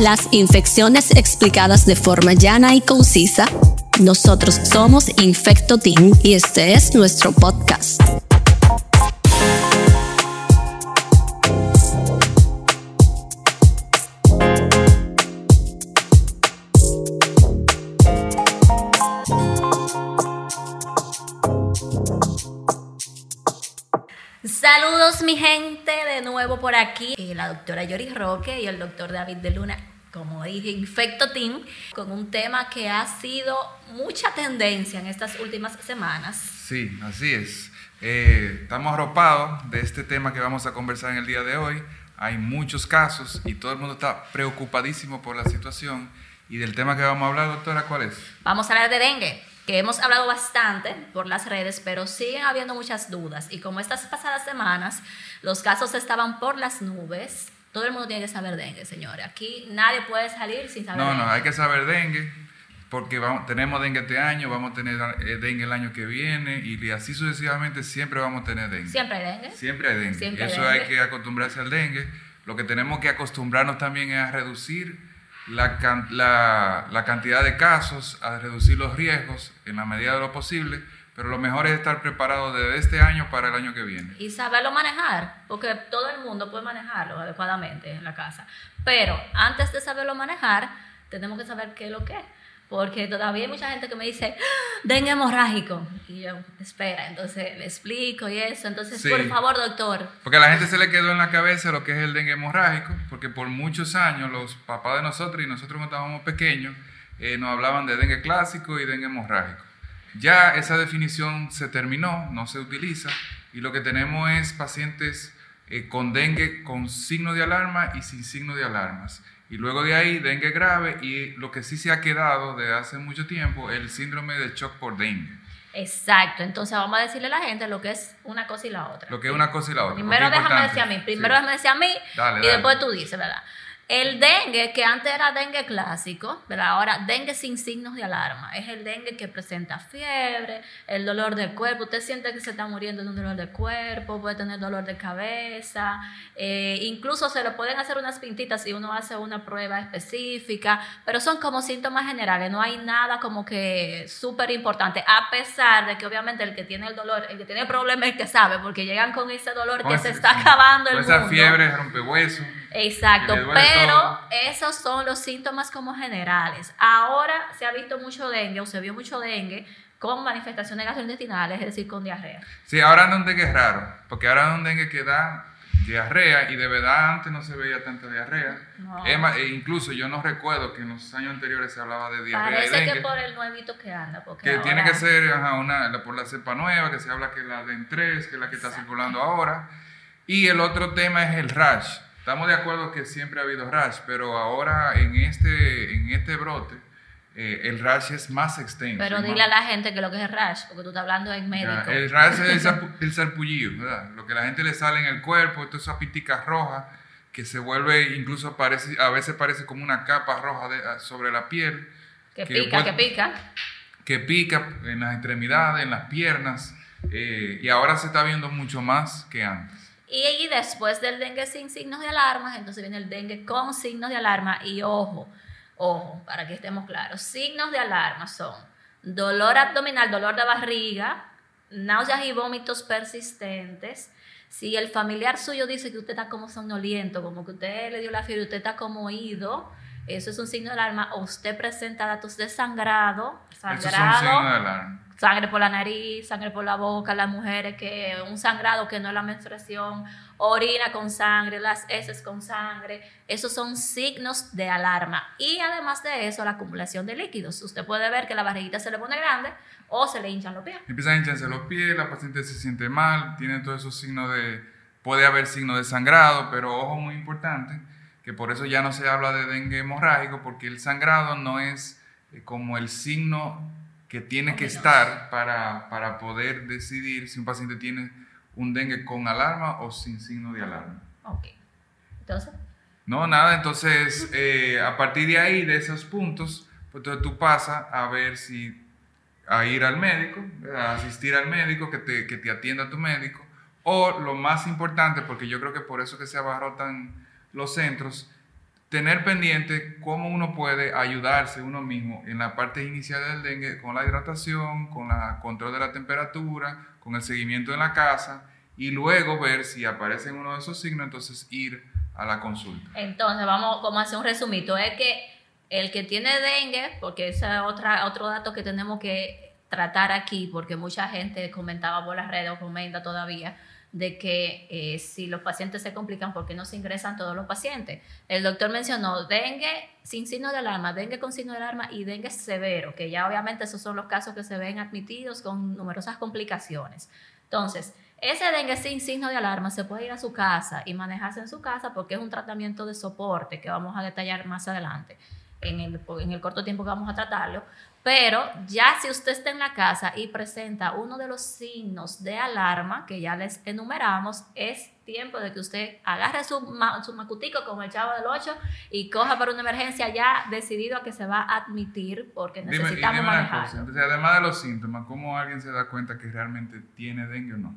Las infecciones explicadas de forma llana y concisa. Nosotros somos Infectoteam y este es nuestro podcast. Saludos mi gente, de nuevo por aquí, eh, la doctora Yori Roque y el doctor David de Luna, como dije, Infecto Team, con un tema que ha sido mucha tendencia en estas últimas semanas. Sí, así es. Eh, estamos arropados de este tema que vamos a conversar en el día de hoy. Hay muchos casos y todo el mundo está preocupadísimo por la situación. Y del tema que vamos a hablar, doctora, ¿cuál es? Vamos a hablar de dengue que hemos hablado bastante por las redes, pero siguen habiendo muchas dudas. Y como estas pasadas semanas los casos estaban por las nubes, todo el mundo tiene que saber dengue, señores. Aquí nadie puede salir sin saber No, dengue. no, hay que saber dengue, porque vamos, tenemos dengue este año, vamos a tener eh, dengue el año que viene, y así sucesivamente siempre vamos a tener dengue. Siempre hay dengue. Siempre hay dengue. Siempre hay Eso dengue. hay que acostumbrarse al dengue. Lo que tenemos que acostumbrarnos también es a reducir la, can- la- cantidad de casos, a reducir los riesgos en la medida de lo posible, pero lo mejor es estar preparado desde este año para el año que viene. y saberlo manejar, porque todo el mundo puede manejarlo adecuadamente en la casa. Pero antes de saberlo manejar, tenemos que saber qué es lo que es. Porque todavía hay mucha gente que me dice, "Ah, dengue hemorrágico. Y yo, espera, entonces le explico y eso. Entonces, Sí. por favor, doctor, Porque a la gente se le quedó en la cabeza lo que es el dengue hemorrágico, porque por muchos años los papás de nosotros y nosotros cuando estábamos pequeños eh, nos hablaban de dengue clásico y dengue hemorrágico. Ya esa definición se terminó, no se utiliza, y lo que tenemos es pacientes eh, con dengue con signo de alarma y sin signo de alarmas. Y luego de ahí, dengue grave y lo que sí se ha quedado desde hace mucho tiempo, el síndrome de shock por dengue. Exacto, entonces vamos a decirle a la gente lo que es una cosa y la otra. Lo que es una cosa y la otra. Primero déjame decir a mí, primero Sí. déjame decir a mí Dale, y dale. después tú dices, ¿verdad? El dengue, que antes era dengue clásico, ¿verdad? Ahora dengue sin signos de alarma. Es el dengue que presenta fiebre, el dolor del cuerpo. Usted siente que se está muriendo de un dolor de cuerpo, puede tener dolor de cabeza. eh, incluso se le pueden hacer unas pintitas si uno hace una prueba específica, pero son como síntomas generales. No hay nada como que súper importante, a pesar de que obviamente el que tiene el dolor, el que tiene el problema es el que sabe, porque llegan con ese dolor que ese- se está acabando el esa mundo. fiebre, rompehueso. Exacto, duele pero esos son los síntomas como generales. Ahora se ha visto mucho dengue o se vio mucho dengue con manifestaciones gastrointestinales, es decir, con diarrea. Sí, ahora anda un dengue raro, porque ahora anda un dengue que da diarrea y de verdad antes no se veía tanta diarrea. No. Más, e incluso yo no recuerdo que en los años anteriores se hablaba de diarrea y Parece dengue. que por el nuevito que anda, porque que tiene ahora- que ser ajá, una, por la cepa nueva, que se habla que la DEN 3, que es la que está Exacto. circulando ahora. Y el otro tema es el rash. Estamos de acuerdo que siempre ha habido rash, pero ahora en este, en este brote eh, el rash es más extenso. Pero dile más- a la gente que lo que es rash, porque tú estás hablando en médico. Ya, el rash es el, sarpu- el sarpullido, ¿verdad? Lo que la gente le sale en el cuerpo, todas esas piticas rojas que se vuelve, incluso parece, a veces parece como una capa roja de- ah, sobre la piel, que que pica, puede- que pica. que pica en las extremidades, en las piernas, eh, y ahora se está viendo mucho más que antes. Y, y después del dengue sin signos de alarma, entonces viene el dengue con signos de alarma. Y ojo, ojo, para que estemos claros, signos de alarma son dolor abdominal, dolor de barriga, náuseas y vómitos persistentes. Si el familiar suyo dice que usted está como somnoliento, como que usted le dio la fiebre, usted está como oído, eso es un signo de alarma. O usted presenta datos de sangrado, Esos son sangrado, signos de alarma. Sangre por la nariz, sangre por la boca, las mujeres que un sangrado que no es la menstruación, orina con sangre, las heces con sangre, esos son signos de alarma. Y además de eso, la acumulación de líquidos. Usted puede ver que la barriguita se le pone grande o se le hinchan los pies. Empiezan a hincharse los pies, la paciente se siente mal, tiene todos esos signos de, puede haber signos de sangrado, pero ojo muy importante, que por eso ya no se habla de dengue hemorrágico, porque el sangrado no es eh, como el signo que tiene que estar para, para poder decidir si un paciente tiene un dengue con alarma o sin signo de alarma. Ok. Entonces, No, nada, entonces eh, a partir de ahí, de esos puntos, pues entonces tú pasas a ver si a ir al médico, a asistir al médico, que te, que te atienda tu médico, o lo más importante, porque yo creo que por eso que se abarrotan los centros, tener pendiente cómo uno puede ayudarse uno mismo en la parte inicial del dengue con la hidratación, con el control de la temperatura, con el seguimiento en la casa y luego ver si aparecen uno de esos signos, entonces ir a la consulta. Entonces, vamos como hacer un resumito. Es que el que tiene dengue, porque ese es otra, otro dato que tenemos que tratar aquí, porque mucha gente comentaba por las redes o comenta todavía, de que eh, si los pacientes se complican, ¿por qué no se ingresan todos los pacientes? El doctor mencionó dengue sin signo de alarma, dengue con signo de alarma y dengue severo, que ya obviamente esos son los casos que se ven admitidos con numerosas complicaciones. Entonces, ese dengue sin signo de alarma se puede ir a su casa y manejarse en su casa porque es un tratamiento de soporte que vamos a detallar más adelante en el, en el corto tiempo que vamos a tratarlo, pero ya si usted está en la casa y presenta uno de los signos de alarma que ya les enumeramos, es tiempo de que usted agarre su, su macutico como el chavo del 8 y coja para una emergencia ya decidido a que se va a admitir porque necesitamos manejarlo. Entonces, además de los síntomas, ¿cómo alguien se da cuenta que realmente tiene dengue o no?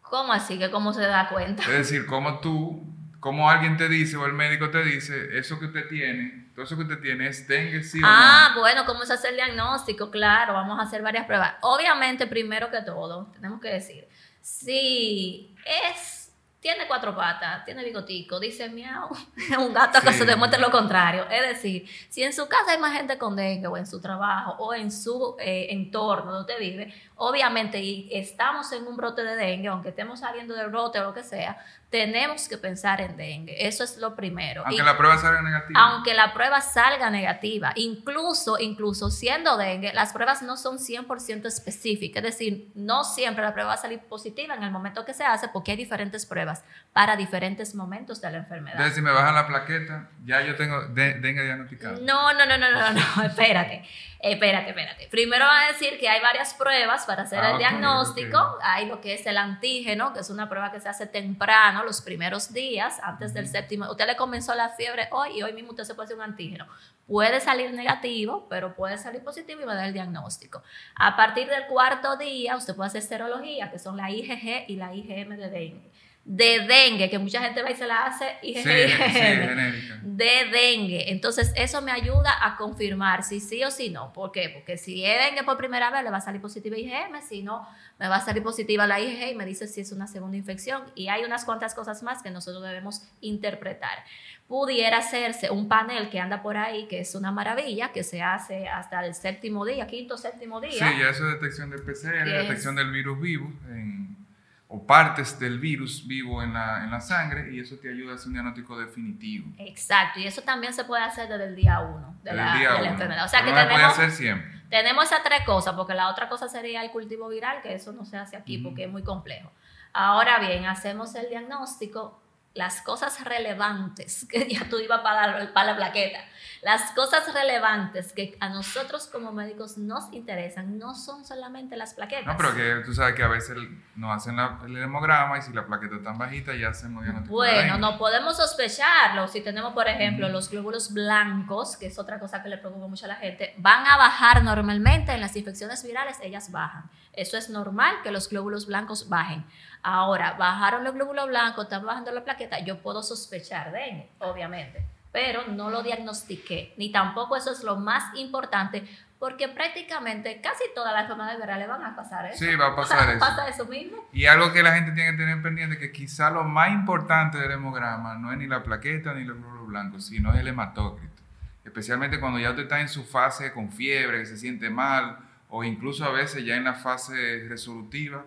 ¿Cómo así? ¿Que cómo se da cuenta? Es decir, ¿cómo tú, cómo alguien te dice o el médico te dice, eso que usted tiene todo eso que usted tiene es dengue, sí o Ah, bueno, ¿cómo se hace el diagnóstico? Claro, vamos a hacer varias pruebas. Obviamente, primero que todo, tenemos que decir, si es tiene cuatro patas, tiene bigotico, dice miau, un gato que se demuestre lo contrario. Es decir, si en su casa hay más gente con dengue o en su trabajo o en su eh, entorno donde usted vive, obviamente y estamos en un brote de dengue, aunque estemos saliendo del brote o lo que sea, tenemos que pensar en dengue. Eso es lo primero. Aunque la prueba salga negativa. Aunque la prueba salga negativa. Incluso, incluso siendo dengue, las pruebas no son 100% específicas. Es decir, no siempre la prueba va a salir positiva en el momento que se hace porque hay diferentes pruebas para diferentes momentos de la enfermedad. Entonces, si me bajan la plaqueta, ya yo tengo dengue diagnosticado. No, no, no, no, no, no, espérate. Espérate, espérate. Primero va a decir que hay varias pruebas para hacer ah, el diagnóstico. Hay lo que es el antígeno, que es una prueba que se hace temprano, los primeros días, antes del séptimo. Usted le comenzó la fiebre hoy y hoy mismo usted se puede hacer un antígeno. Puede salir negativo, pero puede salir positivo y va a dar el diagnóstico. A partir del cuarto día, usted puede hacer serología, que son la IgG y la IgM de dengue de dengue, que mucha gente va y se la hace y sí, de dengue. Entonces, eso me ayuda a confirmar si sí o si no. ¿Por qué? Porque si es dengue por primera vez, le va a salir positiva IgM, si no, me va a salir positiva la IgG y me dice si es una segunda infección. Y hay unas cuantas cosas más que nosotros debemos interpretar. Pudiera hacerse un panel que anda por ahí, que es una maravilla, que se hace hasta el séptimo día, quinto, séptimo día. Sí, ya eso es detección de PCR, detección del virus vivo en o partes del virus vivo en la, en la, sangre y eso te ayuda a hacer un diagnóstico definitivo. Exacto, y eso también se puede hacer desde el día uno de, la, de la, enfermedad. O sea que tenemos, puede hacer siempre. tenemos esas tres cosas, porque la otra cosa sería el cultivo viral, que eso no se hace aquí porque es muy complejo. Ahora bien, hacemos el diagnóstico las cosas relevantes, que ya tú ibas para, para la plaqueta, las cosas relevantes que a nosotros como médicos nos interesan no son solamente las plaquetas. No, pero que tú sabes que a veces nos hacen el hemograma y si la plaqueta está tan bajita ya hacemos diagnóstico. Bueno, no podemos sospecharlo. Si tenemos, por ejemplo, los glóbulos blancos, que es otra cosa que le preocupa mucho a la gente, van a bajar normalmente en las infecciones virales, ellas bajan. Eso es normal que los glóbulos blancos bajen. Ahora, bajaron los glóbulos blancos, están bajando la plaqueta, yo puedo sospechar de obviamente, pero no lo diagnostiqué, ni tampoco eso es lo más importante, porque prácticamente casi todas las enfermedades virales van a pasar eso. Sí, va a pasar eso. Pasa eso mismo. Y algo que la gente tiene que tener pendiente, que quizá lo más importante del hemograma no es ni la plaqueta ni los glóbulos blancos, sino el hematócrito. Especialmente cuando ya usted está en su fase con fiebre, que se siente mal, o incluso a veces ya en la fase resolutiva,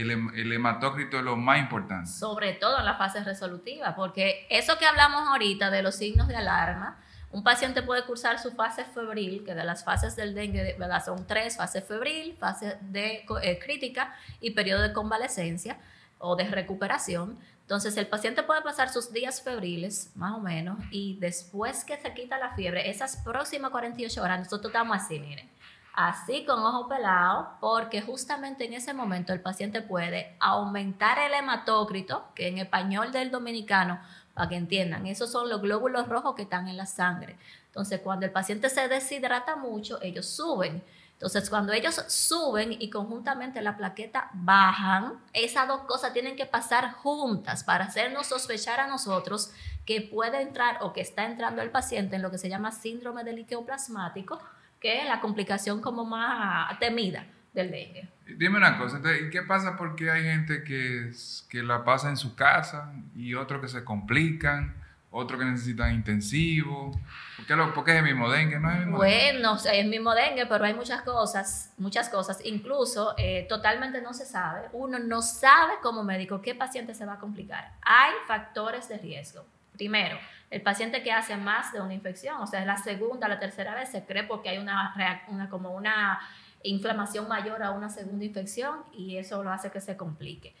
el, hematócrito es lo más importante. Sobre todo en la fase resolutiva, porque eso que hablamos ahorita de los signos de alarma, un paciente puede cursar su fase febril, que de las fases del dengue ¿verdad? son tres, fase febril, fase de, eh, crítica y periodo de convalecencia o de recuperación. Entonces el paciente puede pasar sus días febriles, más o menos, y después que se quita la fiebre, esas próximas 48 horas, nosotros estamos así, miren así con ojo pelado, porque justamente en ese momento el paciente puede aumentar el hematócrito, que en español del dominicano, para que entiendan, esos son los glóbulos rojos que están en la sangre. Entonces, cuando el paciente se deshidrata mucho, ellos suben. Entonces, cuando ellos suben y conjuntamente la plaqueta bajan, esas dos cosas tienen que pasar juntas para hacernos sospechar a nosotros que puede entrar o que está entrando el paciente en lo que se llama síndrome del líquido plasmático, que es la complicación como más temida del dengue. Dime una cosa, ¿y qué pasa porque hay gente que, que la pasa en su casa y otros que se complican? otros que necesitan intensivo. ¿Por qué, lo, es el mismo dengue? ¿No es el mismo bueno, es el mismo dengue, pero hay muchas cosas, muchas cosas. Incluso eh, totalmente no se sabe. Uno no sabe como médico qué paciente se va a complicar. Hay factores de riesgo. Primero, el paciente que hace más de una infección, o sea, la segunda, la tercera vez, se cree porque hay una, una como una inflamación mayor a una segunda infección y eso lo hace que se complique.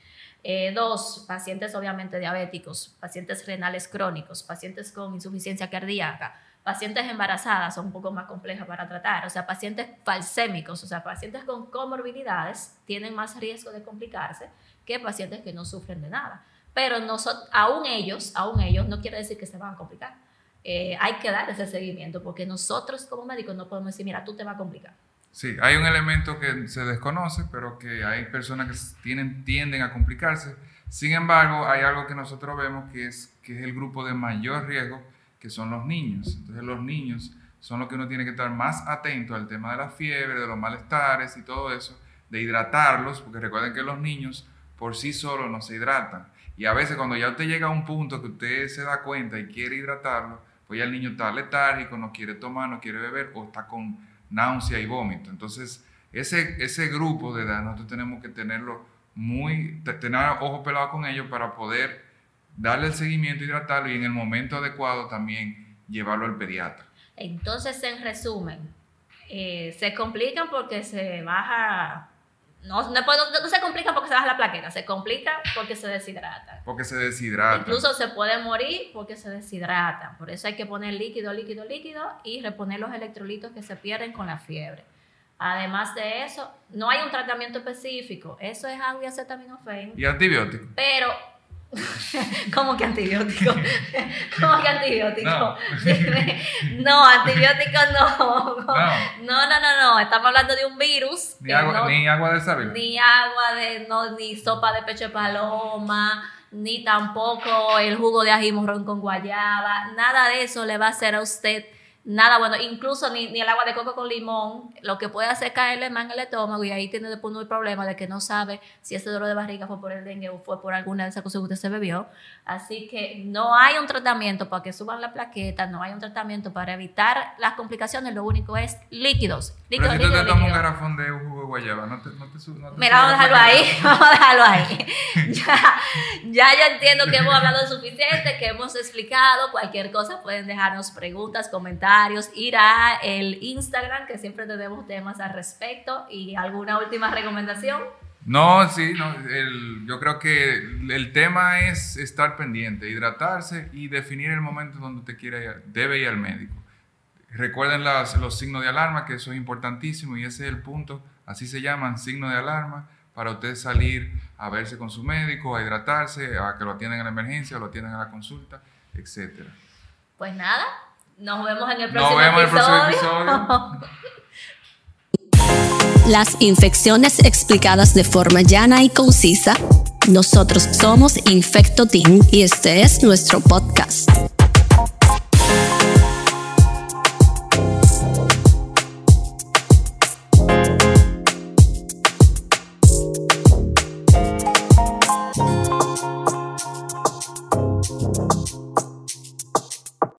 Eh, dos, pacientes obviamente diabéticos, pacientes renales crónicos, pacientes con insuficiencia cardíaca, pacientes embarazadas son un poco más complejas para tratar, o sea, pacientes falsémicos, o sea, pacientes con comorbilidades tienen más riesgo de complicarse que pacientes que no sufren de nada. Pero no aún ellos, aún ellos, no quiere decir que se van a complicar. Eh, hay que dar ese seguimiento porque nosotros como médicos no podemos decir, mira, tú te vas a complicar. Sí, hay un elemento que se desconoce, pero que hay personas que tienen, tienden a complicarse. Sin embargo, hay algo que nosotros vemos que es, que es el grupo de mayor riesgo, que son los niños. Entonces los niños son los que uno tiene que estar más atento al tema de la fiebre, de los malestares y todo eso, de hidratarlos, porque recuerden que los niños por sí solos no se hidratan. Y a veces cuando ya usted llega a un punto que usted se da cuenta y quiere hidratarlo, pues ya el niño está letárgico, no quiere tomar, no quiere beber o está con náusea y vómito. Entonces, ese, ese grupo de edad nosotros tenemos que tenerlo muy, tener ojo pelado con ellos para poder darle el seguimiento, hidratarlo y en el momento adecuado también llevarlo al pediatra. Entonces, en resumen, eh, se complican porque se baja no, no, no, se complica porque se baja la plaqueta, se complica porque se deshidrata. Porque se deshidrata. Incluso se puede morir porque se deshidrata. Por eso hay que poner líquido, líquido, líquido y reponer los electrolitos que se pierden con la fiebre. Además de eso, no hay un tratamiento específico. Eso es agua y acetaminofén. Y antibiótico. Pero ¿Cómo que antibiótico? ¿Cómo que antibiótico? No, no antibiótico no. no. No, no, no, Estamos hablando de un virus. Ni, agua, ni agua de sábila. Ni agua de, no, ni sopa de pecho de paloma, ni tampoco el jugo de ají morrón con guayaba. Nada de eso le va a hacer a usted nada bueno, incluso ni, ni, el agua de coco con limón, lo que puede hacer caerle más en el estómago y ahí tiene después el problema de que no sabe si ese dolor de barriga fue por el dengue o fue por alguna de esas cosas que usted se bebió. Así que no hay un tratamiento para que suban la plaqueta, no hay un tratamiento para evitar las complicaciones, lo único es líquidos. líquidos Pero si tú te tomas un garrafón de jugo de guayaba, no te, no te, no Mira, vamos a dejarlo ahí, vamos a dejarlo ahí. ya, ya yo entiendo que hemos hablado suficiente, que hemos explicado, cualquier cosa pueden dejarnos preguntas, comentarios ir a el Instagram, que siempre tenemos temas al respecto, y alguna última recomendación. No, sí, no, yo creo que el tema es estar pendiente, hidratarse y definir el momento donde usted quiere ir, debe ir al médico. Recuerden los signos de alarma, que eso es importantísimo y ese es el punto, así se llaman, signos de alarma, para usted salir a verse con su médico, a hidratarse, a que lo atiendan en la emergencia, o lo atiendan en la consulta, etc. Pues nada, nos vemos en el próximo Nos vemos en el próximo episodio. Las infecciones explicadas de forma llana y concisa. Nosotros somos Infecto Team y este es nuestro podcast.